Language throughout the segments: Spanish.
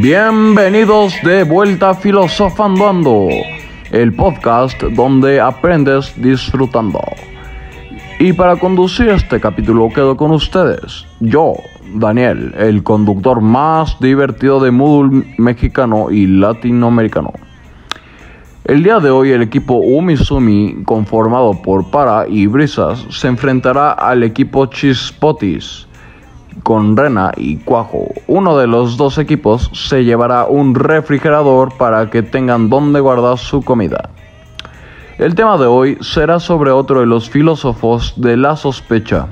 Bienvenidos de vuelta a Filosofando Ando, el podcast donde aprendes disfrutando. Y para conducir este capítulo quedo con ustedes, yo, Daniel, el conductor más divertido de Moodle mexicano y latinoamericano. El día de hoy el equipo Umisumi, conformado por Para y Brisas, se enfrentará al equipo Chispotis con Rena y Cuajo. Uno de los dos equipos se llevará un refrigerador para que tengan donde guardar su comida. El tema de hoy será sobre otro de los filósofos de la sospecha.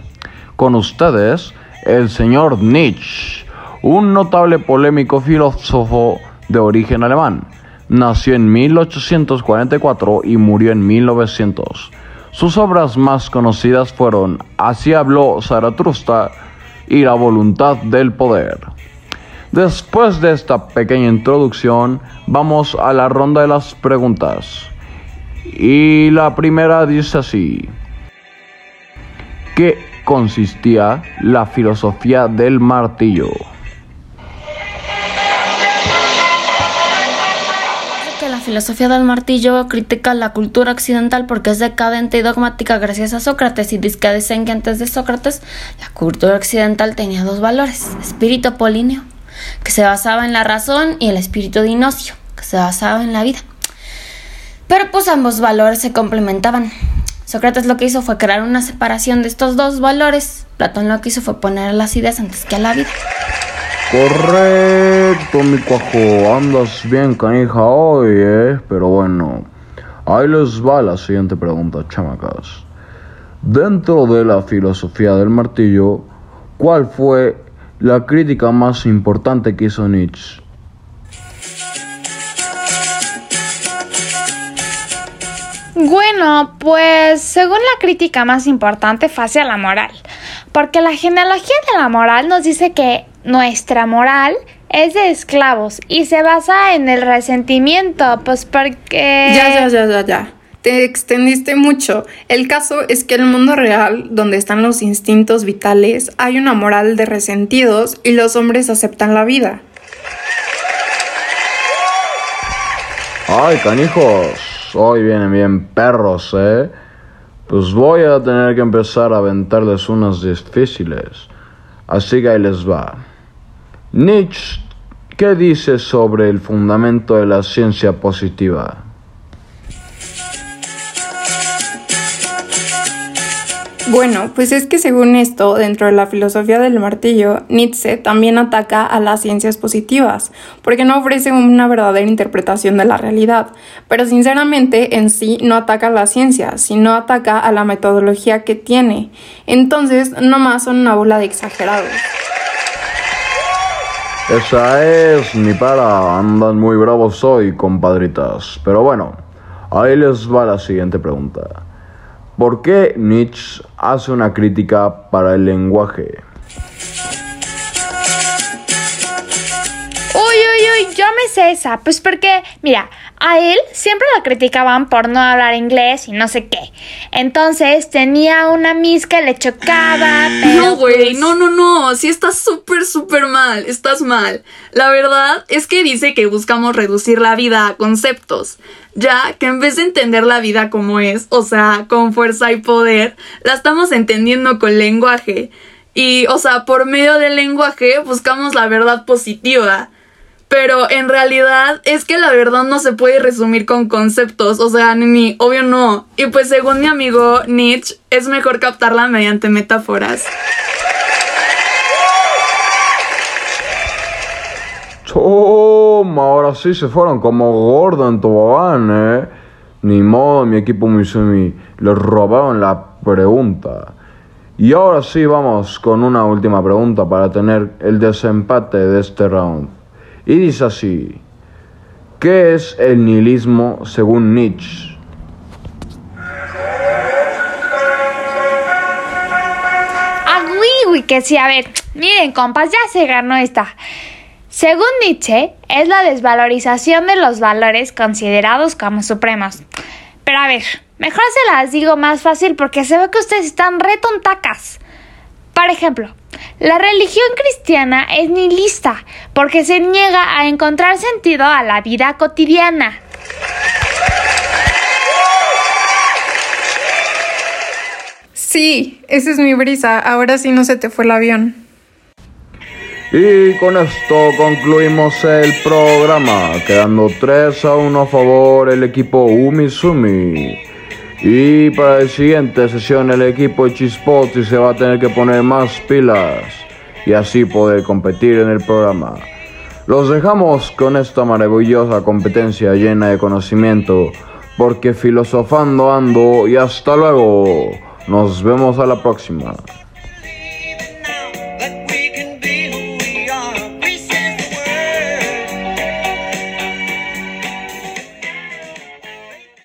Con ustedes, el señor Nietzsche, un notable polémico filósofo de origen alemán Nació en 1844 y murió en 1900. Sus obras más conocidas fueron Así habló Zaratustra y La voluntad del poder. Después de esta pequeña introducción, vamos a la ronda de las preguntas. Y la primera dice así. ¿Qué consistía la filosofía del martillo? Filosofía del martillo critica la cultura occidental porque es decadente y dogmática gracias a Sócrates y dicen que antes de Sócrates la cultura occidental tenía dos valores, espíritu apolíneo, que se basaba en la razón, y el espíritu dinocio, que se basaba en la vida. Pero pues ambos valores se complementaban. Sócrates lo que hizo fue crear una separación de estos dos valores. Platón lo que hizo fue poner las ideas antes que a la vida. Correcto, mi cuajo. Andas bien canija hoy, eh. Pero bueno, ahí les va la siguiente pregunta, chamacas. Dentro de la filosofía del martillo, ¿cuál fue la crítica más importante que hizo Nietzsche? Bueno, pues según la crítica más importante fue hacia la moral, porque la genealogía de la moral nos dice que nuestra moral es de esclavos y se basa en el resentimiento, pues porque... Ya, ya, ya, ya, ya. Te extendiste mucho. El caso es que en el mundo real, donde están los instintos vitales, hay una moral de resentidos y los hombres aceptan la vida. Ay, canijos, hoy vienen bien perros, ¿eh? Pues voy a tener que empezar a aventarles unas difíciles. Así que ahí les va. Nietzsche, ¿qué dice sobre el fundamento de la ciencia positiva? Bueno, pues es que según esto, dentro de la filosofía del martillo, Nietzsche también ataca a las ciencias positivas, porque no ofrece una verdadera interpretación de la realidad, pero sinceramente en sí no ataca a la ciencia, sino ataca a la metodología que tiene. Entonces, no más son una bola de exagerados. Esa es mi para, andan muy bravos hoy, compadritas. Pero bueno, ahí les va la siguiente pregunta. ¿Por qué Nietzsche hace una crítica para el lenguaje? Uy, uy, uy, yo me sé esa. Pues porque, mira, a él siempre lo criticaban por no hablar inglés y no sé qué. Entonces tenía una miss que le chocaba. Pero no, güey, pues no, no, no. Sí estás súper, súper mal. Estás mal. La verdad es que dice que buscamos reducir la vida a conceptos. Ya que en vez de entender la vida como es, o sea, con fuerza y poder, la estamos entendiendo con lenguaje. Y, o sea, por medio del lenguaje buscamos la verdad positiva. Pero en realidad es que la verdad no se puede resumir con conceptos, o sea, ni obvio no. Y pues según mi amigo Nietzsche, es mejor captarla mediante metáforas. Toma, ahora sí se fueron como gordo en tobogán, eh. Ni modo, mi equipo Misumi, les robaron la pregunta. Y ahora sí vamos con una última pregunta para tener el desempate de este round. Y dice así, ¿qué es el nihilismo según Nietzsche? Ah, que sí, a ver. Miren, compas, ya se ganó esta. Según Nietzsche, es la desvalorización de los valores considerados como supremos. Pero a ver, mejor se las digo más fácil porque se ve que ustedes están retontacas. Por ejemplo, La religión cristiana es nihilista porque se niega a encontrar sentido a la vida cotidiana. Sí, esa es mi brisa. Ahora sí no se te fue el avión. Y con esto concluimos el programa, quedando 3 a 1 a favor el equipo Umisumi. Y para la siguiente sesión el equipo Chispoti se va a tener que poner más pilas y así poder competir en el programa. Los dejamos con esta maravillosa competencia llena de conocimiento, porque filosofando ando y hasta luego. Nos vemos a la próxima.